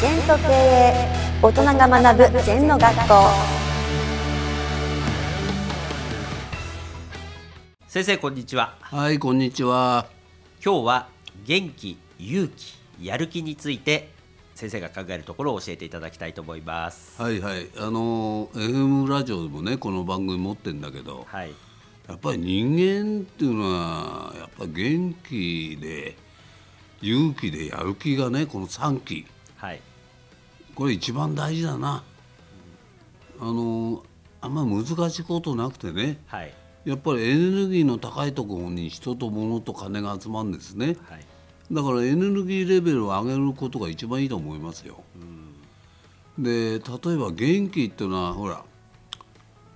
全と経営大人が学ぶ全の学校。先生こんにちは。はい、こんにちは。今日は元気勇気やる気について先生が考えるところを教えていただきたいと思います。はいはい、あの FM ラジオでもね、この番組持ってんだけど、はい。やっぱり人間っていうのはやっぱり元気で勇気でやる気がね、この3期、はいこれ一番大事だな。あのあんま難しいことなくてね、はいやっぱりエネルギーの高いところに人と物と金が集まるんですね。はいだからエネルギーレベルを上げることが一番いいと思いますよ。で例えば元気っていうのはほら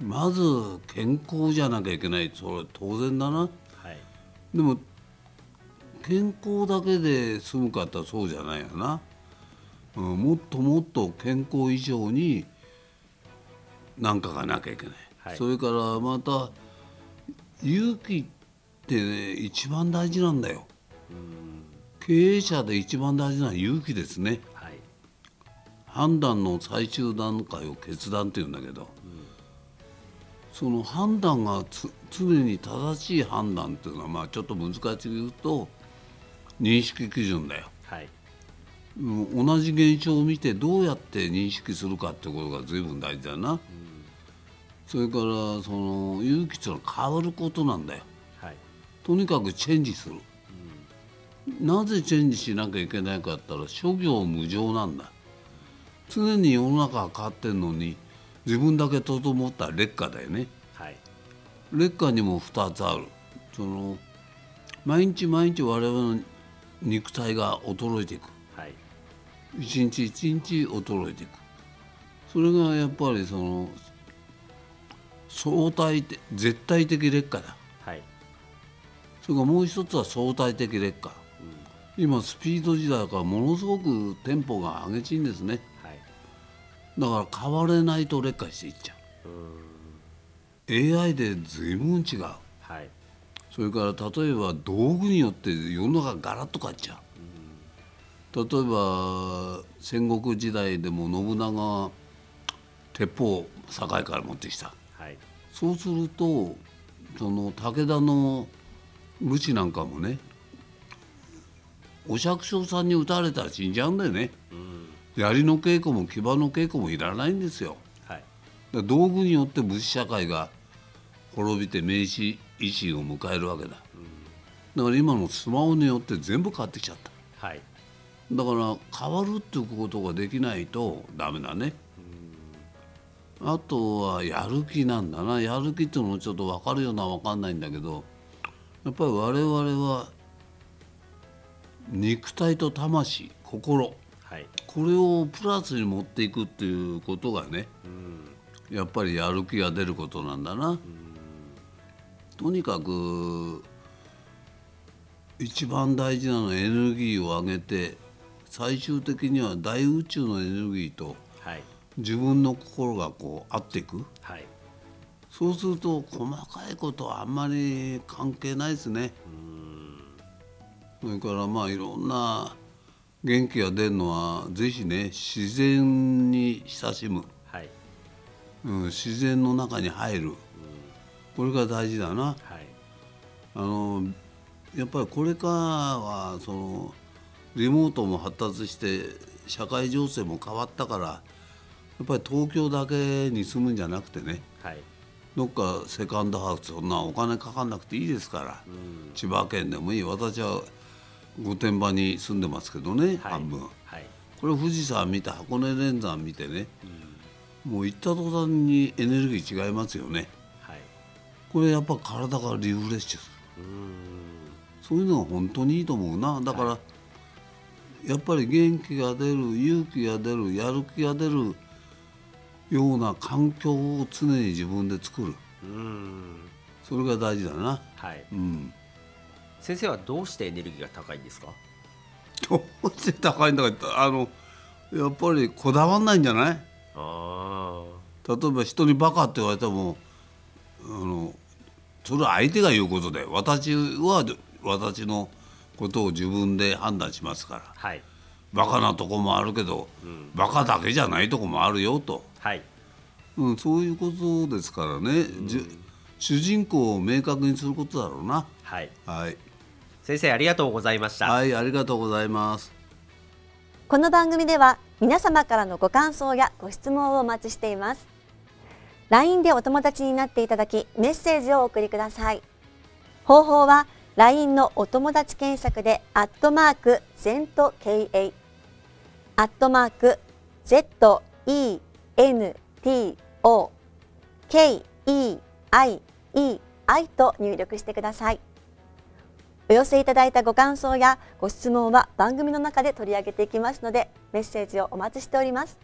まず健康じゃなきゃいけないそれ当然だな。はいでも健康だけで済むかったらそうじゃないよな、うん、もっともっと健康以上に何かがなきゃいけない、はい。それからまた勇気って、ね、一番大事なんだよ。経営者で一番大事なのは勇気ですね。はい。判断の最終段階を決断っていうんだけど、その判断がつ常に正しい判断っていうのはまあちょっと難しく言うと認識基準だよ。はい。うん同じ現象を見てどうやって認識するかってことが随分大事だな。それからその勇気っていうのは変わることなんだよ。はいとにかくチェンジする。なぜチェンジしなきゃいけないかって言ったら諸行無常なんだ。常に世の中が変わってんのに自分だけ整った劣化だよね。はい劣化にも2つあるその毎日毎日我々の肉体が衰えていくはい一日一日衰えていく。それがやっぱりその相対的絶対的劣化だ。はい。それからもう一つは相対的劣化、今スピード時代だからものすごくテンポが激しいんですね。はい。だから変われないと劣化していっちゃう。AI で随分違う。はい。それから例えば道具によって世の中ガラッと変わっちゃう、例えば戦国時代でも信長が鉄砲堺から持ってきた。はい。そうするとその武田の武士なんかもねお百姓さんに撃たれたら死んじゃうんだよね、槍の稽古も騎馬の稽古もいらないんですよ。はい。だ道具によって武士社会が滅びて明治維新を迎えるわけだ、だから今のスマホによって全部変わってきちゃった。はいだから変わるっていうことができないとダメだね、あとはやる気なんだな。やる気っていうのもちょっと分かるような分かんないんだけどやっぱり我々は肉体と魂心。はい。これをプラスに持っていくっていうことがね、やっぱりやる気が出ることなんだな。とにかく一番大事なのはエネルギーを上げて最終的には大宇宙のエネルギーとはい。自分の心がこう合っていく。はい。そうすると細かいことはあんまり関係ないですね。それからまあいろんな元気が出るのはぜひね自然に親しむ、はい。うん、自然の中に入る、これが大事だな。はい。あのやっぱりこれからはそのリモートも発達して社会情勢も変わったからやっぱり東京だけに住むんじゃなくてねはい。どっかセカンドハウスそんなお金かかんなくていいですから、千葉県でもいい。私は御殿場に住んでますけどね、はい。半分。はい。これ富士山見て箱根連山見てね、もう行った途端にエネルギー違いますよね。はい。これやっぱ体がリフレッシュする。そういうのが本当にいいと思うな。だから、やっぱり元気が出る勇気が出るやる気が出るような環境を常に自分で作る。うん。それが大事だな。はい。うん。先生はどうしてエネルギーが高いんですか？どうして高いんだかあのやっぱりこだわんないんじゃない？あ例えば人にバカって言われてもあのそれは相手が言うことで私は私のことを自分で判断しますから。はい。バカなとこもあるけど、バカだけじゃないとこもあるよと、はい。うん、そういうことですからね、じゅ主人公を明確にすることだろうな。はい。はい、先生ありがとうございました、はい、ありがとうございます。この番組では皆様からのご感想やご質問をお待ちしています。LINE でお友達になっていただきメッセージをお送りください。方法は LINE のお友達検索でアットマーク ZENTKA アットマーク ZENTO KEIEI と入力してください。お寄せいただいたご感想やご質問は番組の中で取り上げていきますのでメッセージをお待ちしております。